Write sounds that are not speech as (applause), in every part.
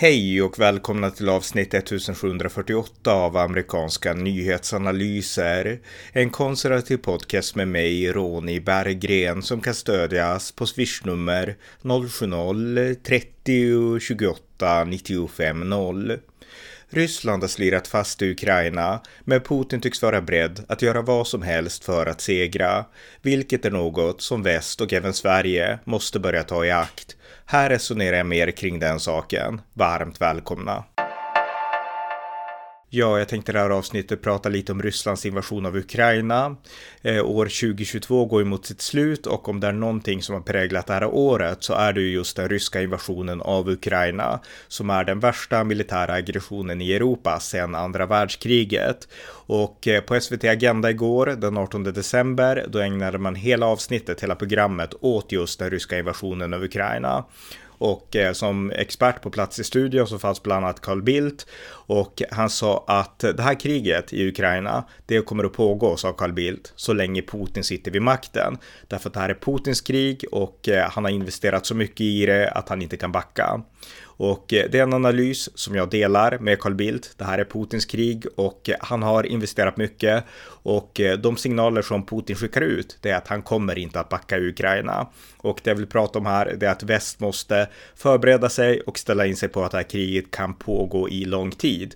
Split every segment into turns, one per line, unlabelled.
Hej och välkomna till avsnitt 1748 av amerikanska nyhetsanalyser. En konservativ podcast med mig, Ronny Berggren, som kan stödjas på swishnummer 070-30 28 95 0. Ryssland har slirat fast i Ukraina, men Putin tycks vara beredd att göra vad som helst för att segra, vilket är något som väst och även Sverige måste börja ta i akt. Här resonerar jag mer kring den saken. Varmt välkomna! Ja, jag tänkte i det här avsnittet prata lite om Rysslands invasion av Ukraina. Eh, år 2022 går ju mot sitt slut och om det är någonting som har präglat det här året så är det ju just den ryska invasionen av Ukraina som är den värsta militära aggressionen i Europa sedan andra världskriget. Och eh, på SVT Agenda igår, den 18 december, då ägnade man hela avsnittet, hela programmet åt just den ryska invasionen av Ukraina. Och eh, som expert på plats i studion så fanns bland annat Carl Bildt och han sa att det här kriget i Ukraina, det kommer att pågå, sa Carl Bildt, så länge Putin sitter vid makten. Därför att det här är Putins krig och eh, han har investerat så mycket i det att han inte kan backa. Och eh, det är en analys som jag delar med Carl Bildt. Det här är Putins krig och eh, han har investerat mycket och eh, de signaler som Putin skickar ut det är att han kommer inte att backa Ukraina. Och det jag vill prata om här det är att väst måste förbereda sig och ställa in sig på att det här kriget kan pågå i lång tid.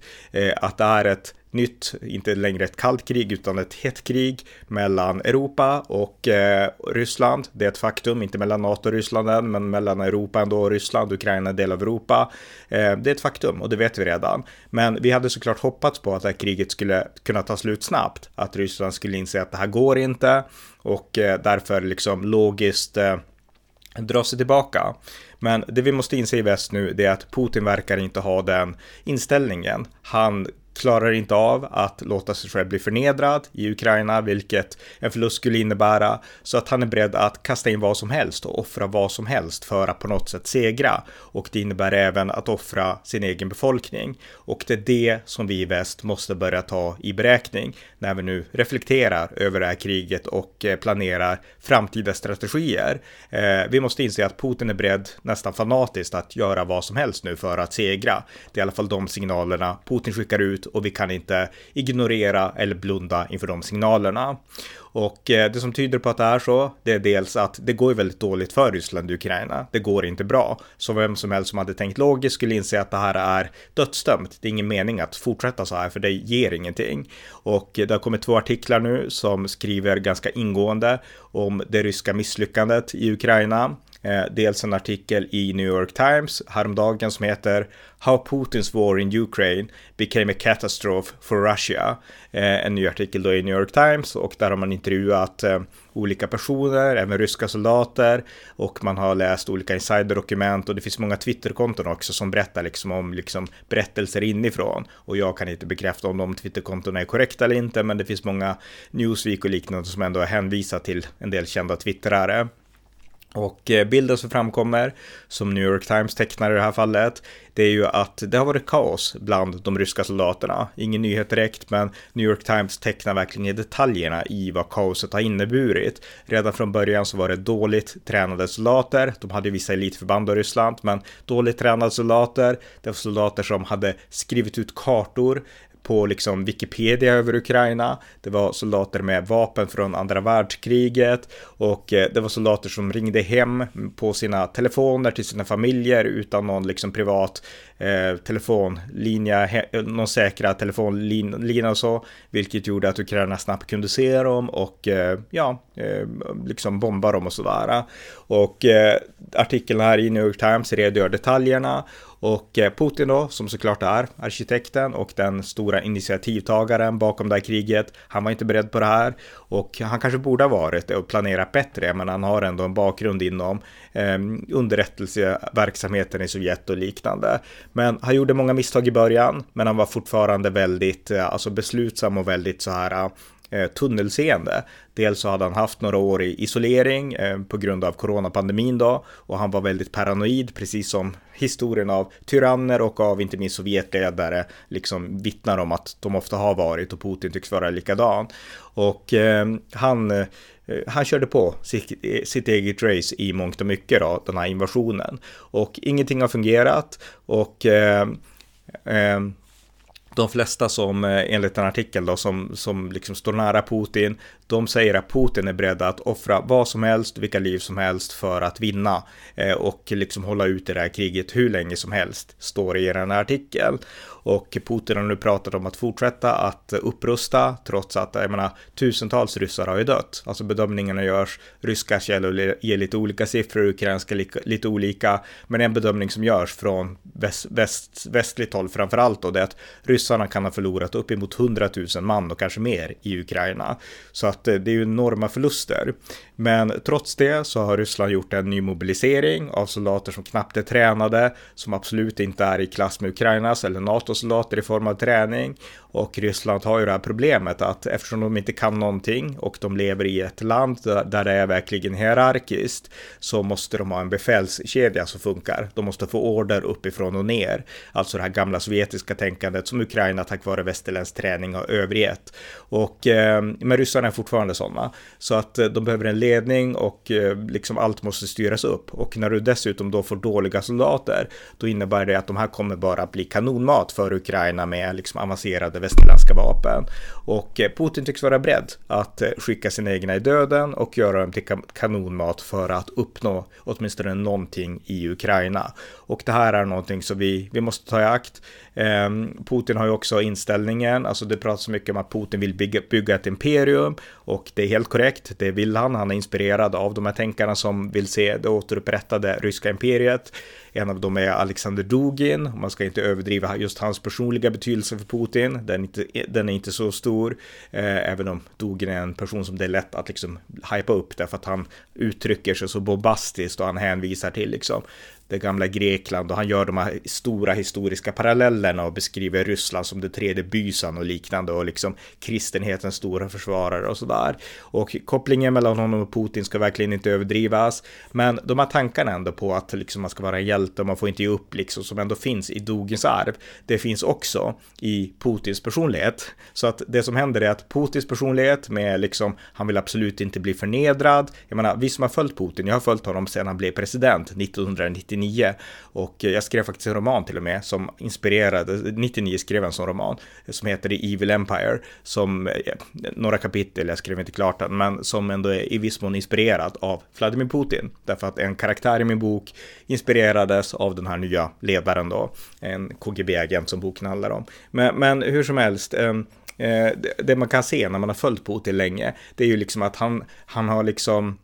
Att det är ett nytt, inte längre ett kallt krig utan ett hett krig mellan Europa och eh, Ryssland. Det är ett faktum, inte mellan NATO och Ryssland än, men mellan Europa ändå och Ryssland, Ukraina är en del av Europa. Eh, det är ett faktum och det vet vi redan. Men vi hade såklart hoppats på att det här kriget skulle kunna ta slut snabbt, att Ryssland skulle inse att det här går inte och eh, därför liksom logiskt eh, dra sig tillbaka. Men det vi måste inse i väst nu det är att Putin verkar inte ha den inställningen. Han klarar inte av att låta sig själv bli förnedrad i Ukraina, vilket en förlust skulle innebära, så att han är beredd att kasta in vad som helst och offra vad som helst för att på något sätt segra. Och det innebär även att offra sin egen befolkning. Och det är det som vi i väst måste börja ta i beräkning när vi nu reflekterar över det här kriget och eh, planerar framtida strategier. Eh, vi måste inse att Putin är beredd nästan fanatiskt att göra vad som helst nu för att segra. Det är i alla fall de signalerna Putin skickar ut ut och vi kan inte ignorera eller blunda inför de signalerna. Och eh, det som tyder på att det är så, det är dels att det går väldigt dåligt för Ryssland och Ukraina. Det går inte bra. Så vem som helst som hade tänkt logiskt skulle inse att det här är dödsdömt. Det är ingen mening att fortsätta så här, för det ger ingenting. Och eh, det har kommit två artiklar nu som skriver ganska ingående om det ryska misslyckandet i Ukraina. Eh, dels en artikel i New York Times häromdagen som heter How Putin's War in Ukraine became a catastrophe for Russia. Eh, en ny artikel då i New York Times och där har man intervjuat eh, olika personer, även ryska soldater och man har läst olika insiderdokument och det finns många Twitterkonton också som berättar liksom om liksom berättelser inifrån och jag kan inte bekräfta om de Twitterkontona är korrekta eller inte men det finns många Newsweek och liknande som ändå har hänvisat till en del kända twittrare. Och eh, bilden som framkommer, som New York Times tecknar i det här fallet, det är ju att det har varit kaos bland de ryska soldaterna. Ingen nyhet direkt, men New York Times tecknar verkligen i detaljerna i vad kaoset har inneburit. Redan från början så var det dåligt tränade soldater. De hade vissa elitförband i Ryssland, men dåligt tränade soldater. Det var soldater som hade skrivit ut kartor på liksom Wikipedia över Ukraina. Det var soldater med vapen från andra världskriget och eh, det var soldater som ringde hem på sina telefoner till sina familjer utan någon liksom privat eh, telefonlinje, eh, någon säkra telefonlina och så, vilket gjorde att Ukraina snabbt kunde se dem och eh, ja, eh, liksom bomba dem och sådär. Och eh, artikeln här i New York Times redogör detaljerna och eh, Putin då, som såklart är arkitekten och den stora initiativtagaren bakom det här kriget, han var inte beredd på det här och han kanske borde ha varit och planerat bättre, men han har ändå en bakgrund inom eh, underrättelseverksamheten i Sovjet och liknande. Men han gjorde många misstag i början, men han var fortfarande väldigt eh, alltså beslutsam och väldigt så här eh, eh, tunnelseende. Dels så hade han haft några år i isolering eh, på grund av coronapandemin då och han var väldigt paranoid, precis som historien av tyranner och av inte minst Sovjetledare liksom vittnar om att de ofta har varit och Putin tycks vara likadan. Och eh, han eh, han körde på sitt, sitt eget race i mångt och mycket då, den här invasionen. Och ingenting har fungerat och eh, eh, de flesta som eh, enligt en artikel då som, som liksom står nära Putin, de säger att Putin är beredd att offra vad som helst, vilka liv som helst för att vinna eh, och liksom hålla ut i det här kriget hur länge som helst, står det i den här artikeln. Och Putin har nu pratat om att fortsätta att upprusta trots att jag menar, tusentals ryssar har ju dött. Alltså bedömningarna görs, ryska källor ger lite olika siffror, ukrainska lite olika. Men en bedömning som görs från väst, väst, västligt håll framför allt då, det är att ryssarna kan ha förlorat uppemot 100 000 man och kanske mer i Ukraina. Så att att eh, det är ju enorma förluster. Men trots det så har Ryssland gjort en ny mobilisering av soldater som knappt är tränade, som absolut inte är i klass med Ukrainas eller NATO-soldater i form av träning. Och Ryssland har ju det här problemet att eftersom de inte kan någonting och de lever i ett land där det är verkligen hierarkiskt så måste de ha en befälskedja som funkar. De måste få order uppifrån och ner. Alltså det här gamla sovjetiska tänkandet som Ukraina tack vare västerländsk träning har övergett. Och, eh, men ryssarna är fortfarande sådana. Så att eh, de behöver en ledning och eh, liksom allt måste styras upp. Och när du dessutom då får dåliga soldater, då innebär det att de här kommer bara bli kanonmat för Ukraina med liksom avancerade västerländska vapen. Och eh, Putin tycks vara beredd att skicka sina egna i döden och göra dem till kanonmat för att uppnå åtminstone någonting i Ukraina. Och det här är någonting som vi, vi måste ta i akt. Ehm, Putin har ju också inställningen, alltså det pratas mycket om att Putin vill bygga, bygga ett imperium och det är helt korrekt, det vill han. Han är inspirerad av de här tänkarna som vill se det återupprättade ryska imperiet. En av dem är Alexander Dugin, man ska inte överdriva just hans personliga betydelse för Putin. Den är inte, den är inte så stor, eh, även om Dugin är en person som det är lätt att liksom hypa upp därför att han uttrycker sig så bombastiskt och han hänvisar till liksom det gamla Grekland och han gör de här stora historiska parallellerna och beskriver Ryssland som det tredje bysan och liknande och liksom kristenhetens stora försvarare och sådär. Och kopplingen mellan honom och Putin ska verkligen inte överdrivas. Men de här tankarna ändå på att liksom man ska vara en hjälte och man får inte ge upp liksom som ändå finns i Dugins arv. Det finns också i Putins personlighet. Så att det som händer är att Putins personlighet med liksom, han vill absolut inte bli förnedrad. Jag menar, vi som har följt Putin, jag har följt honom sedan han blev president 1999 och jag skrev faktiskt en roman till och med som inspirerade, 99 skrev en sån roman som heter The Evil Empire som eh, några kapitel, jag skrev inte klart den, men som ändå är i viss mån inspirerad av Vladimir Putin. Därför att en karaktär i min bok inspirerade inspirerades av den här nya ledaren då, en KGB-agent som boken handlar om. Men, men hur som helst, ehm, eh, det man kan se när man har följt Putin länge, det är ju liksom att han, han har liksom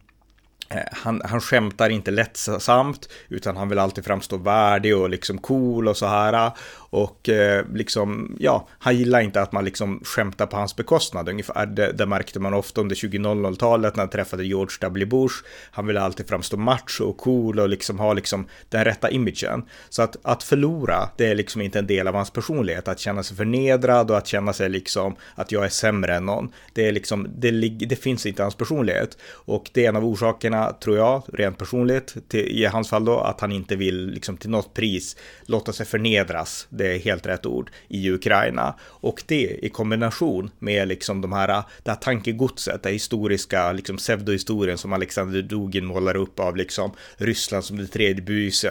eh, han, han skämtar inte lättsamt, utan han vill alltid framstå värdig och liksom cool och så här. Och eh, liksom, ja, han gillar inte att man liksom skämtar på hans bekostnad ungefär. Det, det märkte man ofta under 2000-talet när han träffade George W. Bush. Han ville alltid framstå macho och cool och liksom ha liksom den rätta imagen. Så att, att förlora, det är liksom inte en del av hans personlighet. Att känna sig förnedrad och att känna sig liksom att jag är sämre än någon. Det är liksom, det, det finns inte i hans personlighet. Och det är en av orsakerna, tror jag, rent personligt, till, i hans fall då, att han inte vill liksom till något pris låta sig förnedras det är helt rätt ord, i Ukraina. Och det i kombination med liksom de här, det här tankegodset, det historiska, liksom pseudohistorien som Alexander Dugin målar upp av liksom Ryssland som det tredje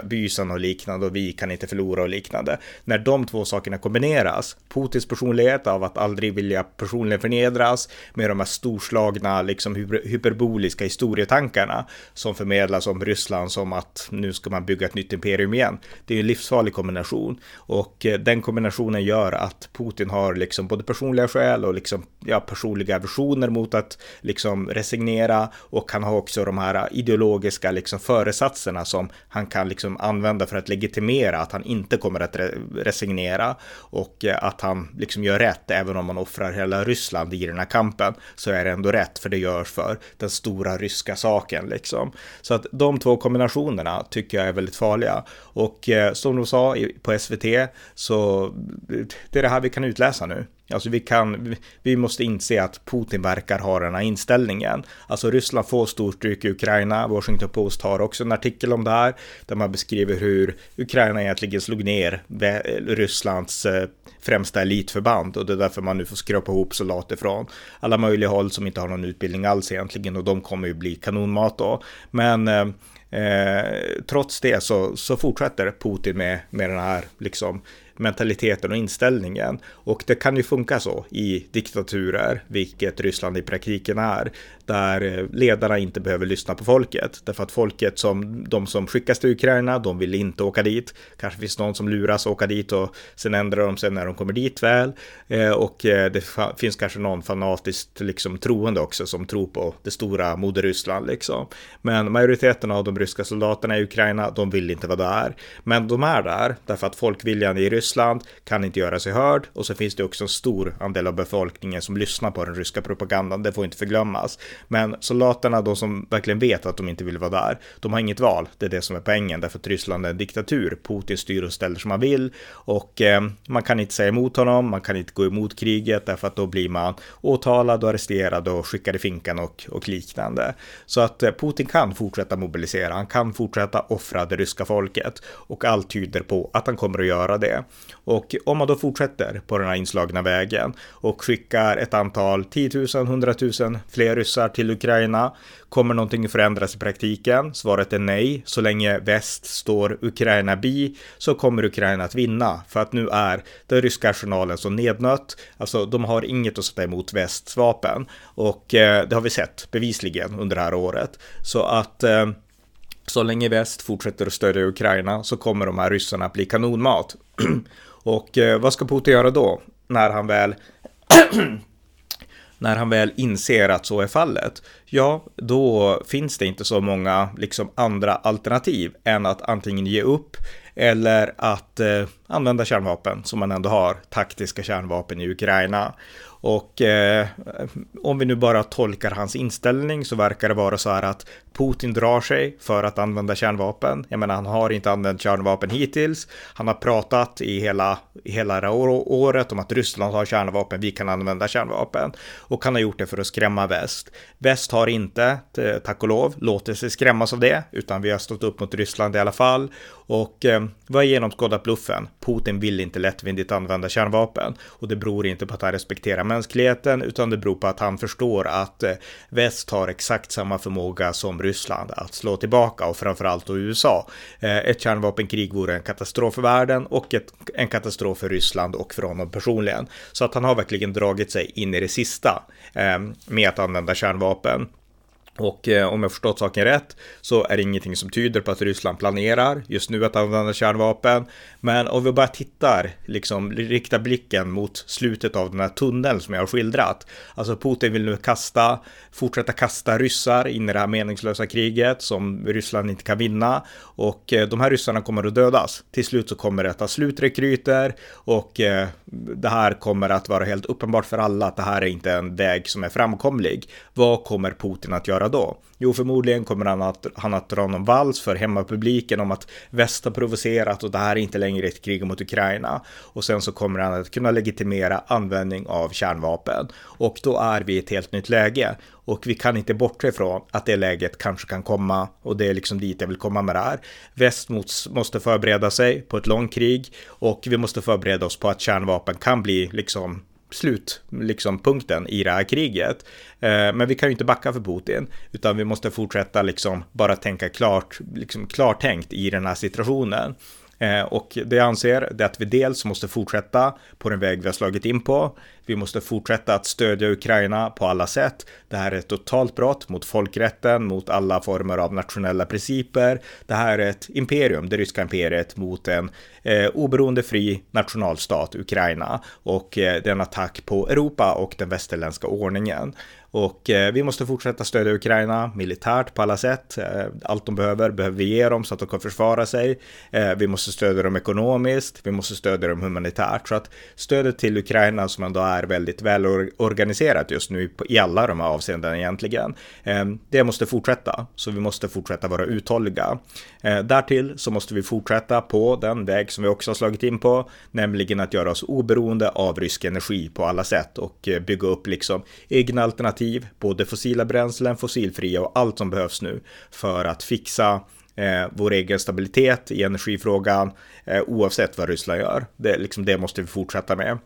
bysan och liknande och vi kan inte förlora och liknande. När de två sakerna kombineras, Putins personlighet av att aldrig vilja personligen förnedras med de här storslagna, liksom hyperboliska historietankarna som förmedlas om Ryssland som att nu ska man bygga ett nytt imperium igen. Det är en livsfarlig kombination och och eh, den kombinationen gör att Putin har liksom både personliga skäl och liksom, ja, personliga aversioner mot att liksom resignera. Och han har också de här ideologiska liksom föresatserna som han kan liksom använda för att legitimera att han inte kommer att re resignera. Och eh, att han liksom gör rätt även om man offrar hela Ryssland i den här kampen så är det ändå rätt för det görs för den stora ryska saken liksom. Så att de två kombinationerna tycker jag är väldigt farliga. Och eh, som de sa på SVT så det är det här vi kan utläsa nu. Alltså vi kan, vi måste inse att Putin verkar ha den här inställningen. Alltså Ryssland får storstryk i Ukraina. Washington Post har också en artikel om det här där man beskriver hur Ukraina egentligen slog ner Rysslands eh, främsta elitförband och det är därför man nu får skrapa ihop soldater från alla möjliga håll som inte har någon utbildning alls egentligen och de kommer ju bli kanonmat då. Men eh, eh, trots det så, så fortsätter Putin med, med den här liksom mentaliteten och inställningen. Och det kan ju funka så i diktaturer, vilket Ryssland i praktiken är, där eh, ledarna inte behöver lyssna på folket. Därför att folket som de som skickas till Ukraina, de vill inte åka dit. Kanske finns någon som luras att åka dit och sen ändrar de sig när de kommer dit väl. Eh, och eh, det finns kanske någon fanatiskt liksom troende också som tror på det stora moder Ryssland liksom. Men majoriteten av de ryska soldaterna i Ukraina, de vill inte vara där. Men de är där därför att folkviljan i Ryssland kan inte göra sig hörd och så finns det också en stor andel av befolkningen som lyssnar på den ryska propagandan. Det får inte förglömmas. Men soldaterna, de som verkligen vet att de inte vill vara där, de har inget val. Det är det som är poängen, därför att Ryssland är en diktatur. Putin styr och ställer som han vill och eh, man kan inte säga emot honom, man kan inte gå emot kriget därför att då blir man åtalad och arresterad och skickad i finkan och, och liknande. Så att eh, Putin kan fortsätta mobilisera, han kan fortsätta offra det ryska folket och allt tyder på att han kommer att göra det. Och om man då fortsätter på den här inslagna vägen och skickar ett antal 10 000, 100 000 fler ryssar till Ukraina. Kommer någonting förändras i praktiken? Svaret är nej. Så länge väst står Ukraina bi så kommer Ukraina att vinna. För att nu är den ryska arsenalen så nednött. Alltså de har inget att sätta emot västs vapen. Och eh, det har vi sett bevisligen under det här året. Så att eh, så länge väst fortsätter att stödja Ukraina så kommer de här ryssarna att bli kanonmat. (clears throat) Och eh, vad ska Putin göra då? När han väl (clears throat) när han väl inser att så är fallet, ja, då finns det inte så många liksom andra alternativ än att antingen ge upp eller att eh, använda kärnvapen som man ändå har, taktiska kärnvapen i Ukraina. Och eh, om vi nu bara tolkar hans inställning så verkar det vara så här att Putin drar sig för att använda kärnvapen. Jag menar, han har inte använt kärnvapen hittills. Han har pratat i hela, hela det året om att Ryssland har kärnvapen, vi kan använda kärnvapen. Och han har gjort det för att skrämma väst. Väst har inte, tack och lov, låtit sig skrämmas av det, utan vi har stått upp mot Ryssland i alla fall. Och eh, vad är genomskådat bluffen? Putin vill inte lättvindigt använda kärnvapen. Och det beror inte på att han respekterar mänskligheten, utan det beror på att han förstår att eh, väst har exakt samma förmåga som Ryssland att slå tillbaka och framförallt då USA. Eh, ett kärnvapenkrig vore en katastrof för världen och ett, en katastrof för Ryssland och för honom personligen. Så att han har verkligen dragit sig in i det sista eh, med att använda kärnvapen. Och eh, om jag förstått saken rätt så är det ingenting som tyder på att Ryssland planerar just nu att använda kärnvapen. Men om vi bara tittar, liksom riktar blicken mot slutet av den här tunneln som jag har skildrat. Alltså Putin vill nu kasta, fortsätta kasta ryssar in i det här meningslösa kriget som Ryssland inte kan vinna. Och eh, de här ryssarna kommer att dödas. Till slut så kommer det att ta slut rekryter och eh, det här kommer att vara helt uppenbart för alla att det här är inte en väg som är framkomlig. Vad kommer Putin att göra då? Jo, förmodligen kommer han att, han att dra någon vals för hemmapubliken om att väst har provocerat och det här är inte längre ett krig mot Ukraina. Och sen så kommer han att kunna legitimera användning av kärnvapen. Och då är vi i ett helt nytt läge. Och vi kan inte bortse ifrån att det läget kanske kan komma och det är liksom dit jag vill komma med det här. Väst måste förbereda sig på ett långt krig och vi måste förbereda oss på att kärnvapen kan bli liksom slut, liksom punkten i det här kriget. Eh, men vi kan ju inte backa för Putin, utan vi måste fortsätta liksom bara tänka klart, liksom klartänkt i den här situationen. Eh, och det jag anser är att vi dels måste fortsätta på den väg vi har slagit in på. Vi måste fortsätta att stödja Ukraina på alla sätt. Det här är ett totalt brott mot folkrätten, mot alla former av nationella principer. Det här är ett imperium, det ryska imperiet, mot en eh, oberoende fri nationalstat, Ukraina. Och eh, det är en attack på Europa och den västerländska ordningen. Och eh, vi måste fortsätta stödja Ukraina militärt på alla sätt. Eh, allt de behöver behöver vi ge dem så att de kan försvara sig. Eh, vi måste stödja dem ekonomiskt, vi måste stödja dem humanitärt. Så att stödet till Ukraina som ändå är väldigt väl organiserat just nu i alla de här avseendena egentligen. Ehm, det måste fortsätta, så vi måste fortsätta vara uthålliga. Ehm, därtill så måste vi fortsätta på den väg som vi också har slagit in på, nämligen att göra oss oberoende av rysk energi på alla sätt och eh, bygga upp liksom egna alternativ, både fossila bränslen, fossilfria och allt som behövs nu för att fixa eh, vår egen stabilitet i energifrågan eh, oavsett vad Ryssland gör. Det, liksom, det måste vi fortsätta med.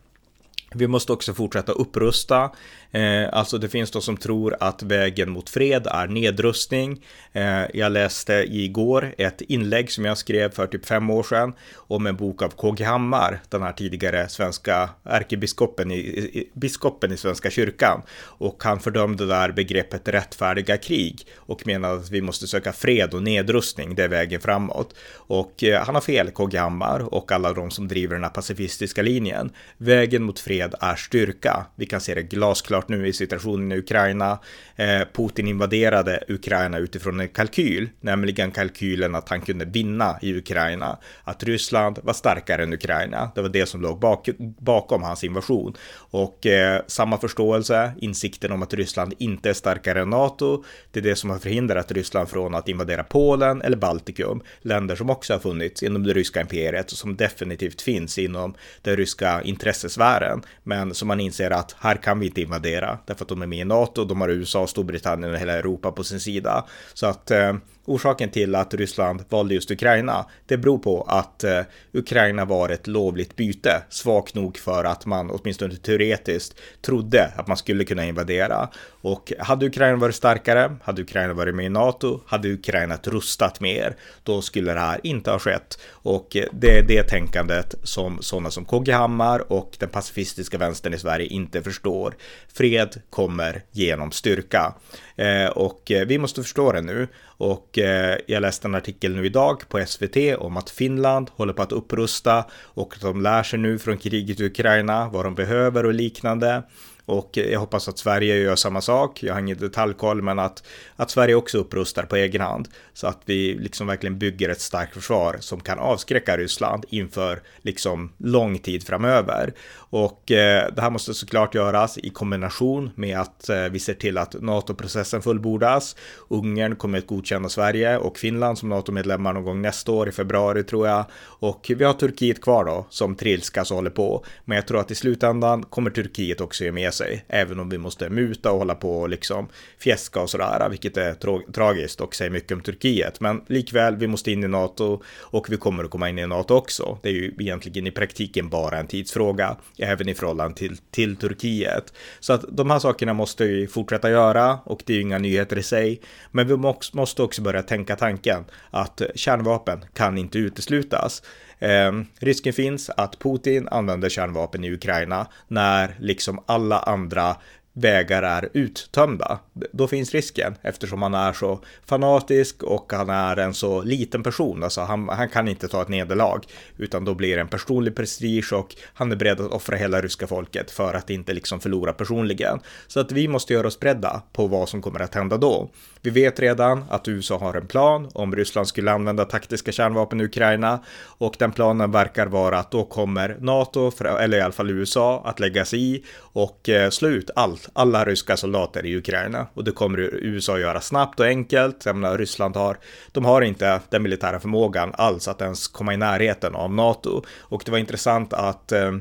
Vi måste också fortsätta upprusta. Eh, alltså det finns de som tror att vägen mot fred är nedrustning. Eh, jag läste igår ett inlägg som jag skrev för typ fem år sedan om en bok av KG Hammar, den här tidigare svenska ärkebiskopen i, i, biskopen i Svenska kyrkan. Och han fördömde där begreppet rättfärdiga krig och menade att vi måste söka fred och nedrustning, det är vägen framåt. Och eh, han har fel, KG Hammar och alla de som driver den här pacifistiska linjen. Vägen mot fred är styrka. Vi kan se det glasklart nu i situationen i Ukraina. Eh, Putin invaderade Ukraina utifrån en kalkyl, nämligen kalkylen att han kunde vinna i Ukraina. Att Ryssland var starkare än Ukraina. Det var det som låg bak bakom hans invasion. Och eh, samma förståelse, insikten om att Ryssland inte är starkare än NATO, det är det som har förhindrat Ryssland från att invadera Polen eller Baltikum, länder som också har funnits inom det ryska imperiet och som definitivt finns inom den ryska intressesfären, men som man inser att här kan vi inte invadera därför att de är med i NATO, de har USA, Storbritannien och hela Europa på sin sida. Så att eh, orsaken till att Ryssland valde just Ukraina, det beror på att eh, Ukraina var ett lovligt byte, svagt nog för att man åtminstone teoretiskt trodde att man skulle kunna invadera. Och hade Ukraina varit starkare, hade Ukraina varit med i NATO, hade Ukraina rustat mer, då skulle det här inte ha skett. Och eh, det är det tänkandet som sådana som KG Hammar och den pacifistiska vänstern i Sverige inte förstår. Fred kommer genom styrka. Eh, och eh, vi måste förstå det nu. Och eh, jag läste en artikel nu idag på SVT om att Finland håller på att upprusta och de lär sig nu från kriget i Ukraina vad de behöver och liknande. Och jag hoppas att Sverige gör samma sak. Jag har ingen detaljkoll, men att, att Sverige också upprustar på egen hand. Så att vi liksom verkligen bygger ett starkt försvar som kan avskräcka Ryssland inför liksom lång tid framöver. Och eh, det här måste såklart göras i kombination med att eh, vi ser till att NATO-processen fullbordas. Ungern kommer att godkänna Sverige och Finland som NATO-medlemmar någon gång nästa år i februari tror jag. Och vi har Turkiet kvar då som trilskas och håller på. Men jag tror att i slutändan kommer Turkiet också ge med sig, även om vi måste muta och hålla på och liksom fjäska och sådär, vilket är tra tragiskt och säger mycket om Turkiet. Men likväl, vi måste in i NATO och vi kommer att komma in i NATO också. Det är ju egentligen i praktiken bara en tidsfråga även i förhållande till, till Turkiet. Så att de här sakerna måste vi fortsätta göra och det är ju inga nyheter i sig. Men vi måste också börja tänka tanken att kärnvapen kan inte uteslutas. Eh, risken finns att Putin använder kärnvapen i Ukraina när liksom alla andra vägar är uttömda. Då finns risken eftersom han är så fanatisk och han är en så liten person. Alltså han, han kan inte ta ett nederlag utan då blir det en personlig prestige och han är beredd att offra hela ryska folket för att inte liksom förlora personligen. Så att vi måste göra oss beredda på vad som kommer att hända då. Vi vet redan att USA har en plan om Ryssland skulle använda taktiska kärnvapen i Ukraina och den planen verkar vara att då kommer NATO, eller i alla fall USA, att lägga sig i och eh, slå ut allt, alla ryska soldater i Ukraina. Och det kommer USA göra snabbt och enkelt. Jag menar, Ryssland har, de har inte den militära förmågan alls att ens komma i närheten av NATO. Och det var intressant att eh,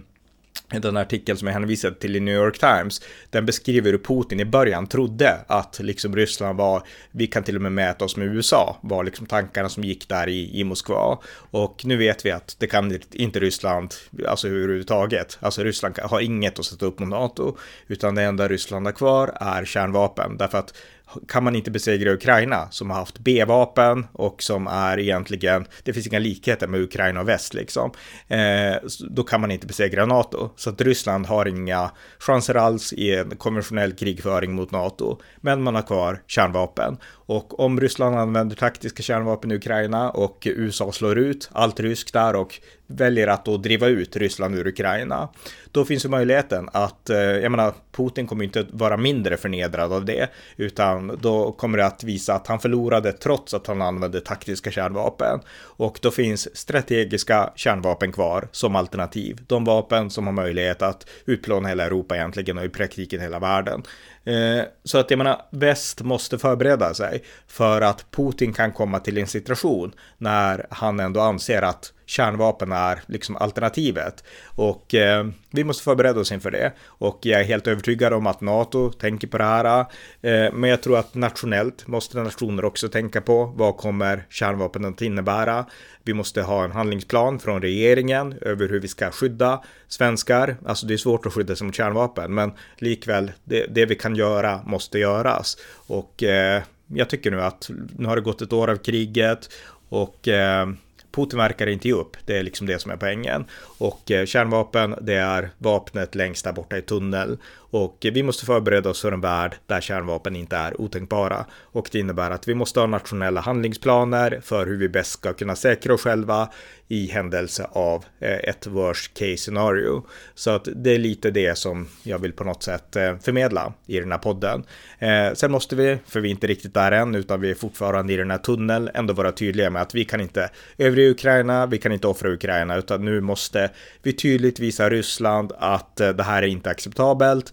den artikel som jag hänvisade till i New York Times, den beskriver hur Putin i början trodde att liksom Ryssland var, vi kan till och med mäta oss med USA, var liksom tankarna som gick där i, i Moskva. Och nu vet vi att det kan inte Ryssland, alltså överhuvudtaget. Alltså Ryssland har inget att sätta upp mot NATO, utan det enda Ryssland har kvar är kärnvapen, därför att kan man inte besegra Ukraina som har haft B-vapen och som är egentligen, det finns inga likheter med Ukraina och väst liksom, eh, då kan man inte besegra NATO. Så att Ryssland har inga chanser alls i en konventionell krigföring mot NATO, men man har kvar kärnvapen. Och om Ryssland använder taktiska kärnvapen i Ukraina och USA slår ut allt ryskt där och väljer att då driva ut Ryssland ur Ukraina, då finns ju möjligheten att, eh, jag menar, Putin kommer inte vara mindre förnedrad av det, utan då kommer det att visa att han förlorade trots att han använde taktiska kärnvapen. Och då finns strategiska kärnvapen kvar som alternativ. De vapen som har möjlighet att utplåna hela Europa egentligen och i praktiken hela världen. Eh, så att jag menar, väst måste förbereda sig för att Putin kan komma till en situation när han ändå anser att kärnvapen är liksom alternativet. Och eh, vi måste förbereda oss inför det. Och jag är helt övertygad om att NATO tänker på det här. Eh, men jag tror att nationellt måste nationer också tänka på vad kommer kärnvapen att innebära. Vi måste ha en handlingsplan från regeringen över hur vi ska skydda svenskar. Alltså det är svårt att skydda sig mot kärnvapen, men likväl det, det vi kan göra måste göras. Och eh, jag tycker nu att nu har det gått ett år av kriget och eh, Putin verkar inte ge upp, det är liksom det som är poängen. Och eh, kärnvapen, det är vapnet längst där borta i tunneln. Och vi måste förbereda oss för en värld där kärnvapen inte är otänkbara. Och det innebär att vi måste ha nationella handlingsplaner för hur vi bäst ska kunna säkra oss själva i händelse av eh, ett worst case scenario. Så att det är lite det som jag vill på något sätt eh, förmedla i den här podden. Eh, sen måste vi, för vi är inte riktigt där än, utan vi är fortfarande i den här tunneln, ändå vara tydliga med att vi kan inte övriga Ukraina, vi kan inte offra Ukraina, utan nu måste vi tydligt visa Ryssland att det här är inte acceptabelt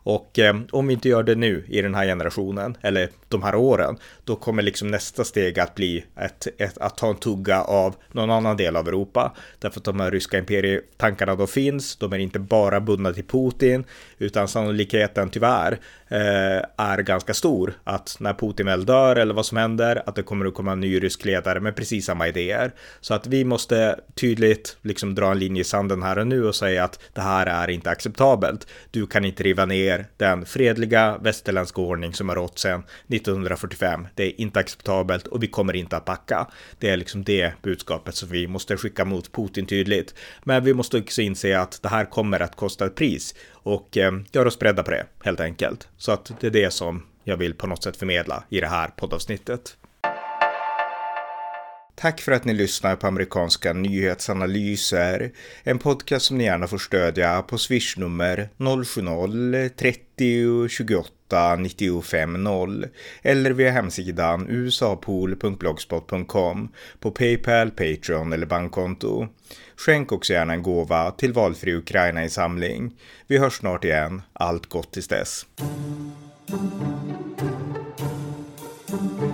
och eh, om vi inte gör det nu i den här generationen, eller de här åren, då kommer liksom nästa steg att bli ett, ett, att ta en tugga av någon annan del av Europa. Därför att de här ryska imperietankarna då finns, de är inte bara bundna till Putin, utan sannolikheten tyvärr eh, är ganska stor att när Putin väl dör eller vad som händer, att det kommer att komma en ny rysk ledare med precis samma idéer. Så att vi måste tydligt liksom dra en linje i sanden här och nu och säga att det här är inte acceptabelt. Du kan inte riva ner den fredliga västerländska ordning som har rått sedan 1945. Det är inte acceptabelt och vi kommer inte att backa. Det är liksom det budskapet som vi måste skicka mot Putin tydligt. Men vi måste också inse att det här kommer att kosta ett pris och eh, göra oss beredda på det helt enkelt. Så att det är det som jag vill på något sätt förmedla i det här poddavsnittet. Tack för att ni lyssnar på amerikanska nyhetsanalyser. En podcast som ni gärna får stödja på swishnummer 070-30 28 95 0 eller via hemsidan usapool.blogspot.com på Paypal, Patreon eller bankkonto. Skänk också gärna en gåva till valfri Ukraina-insamling. Vi hörs snart igen. Allt gott tills dess. thank you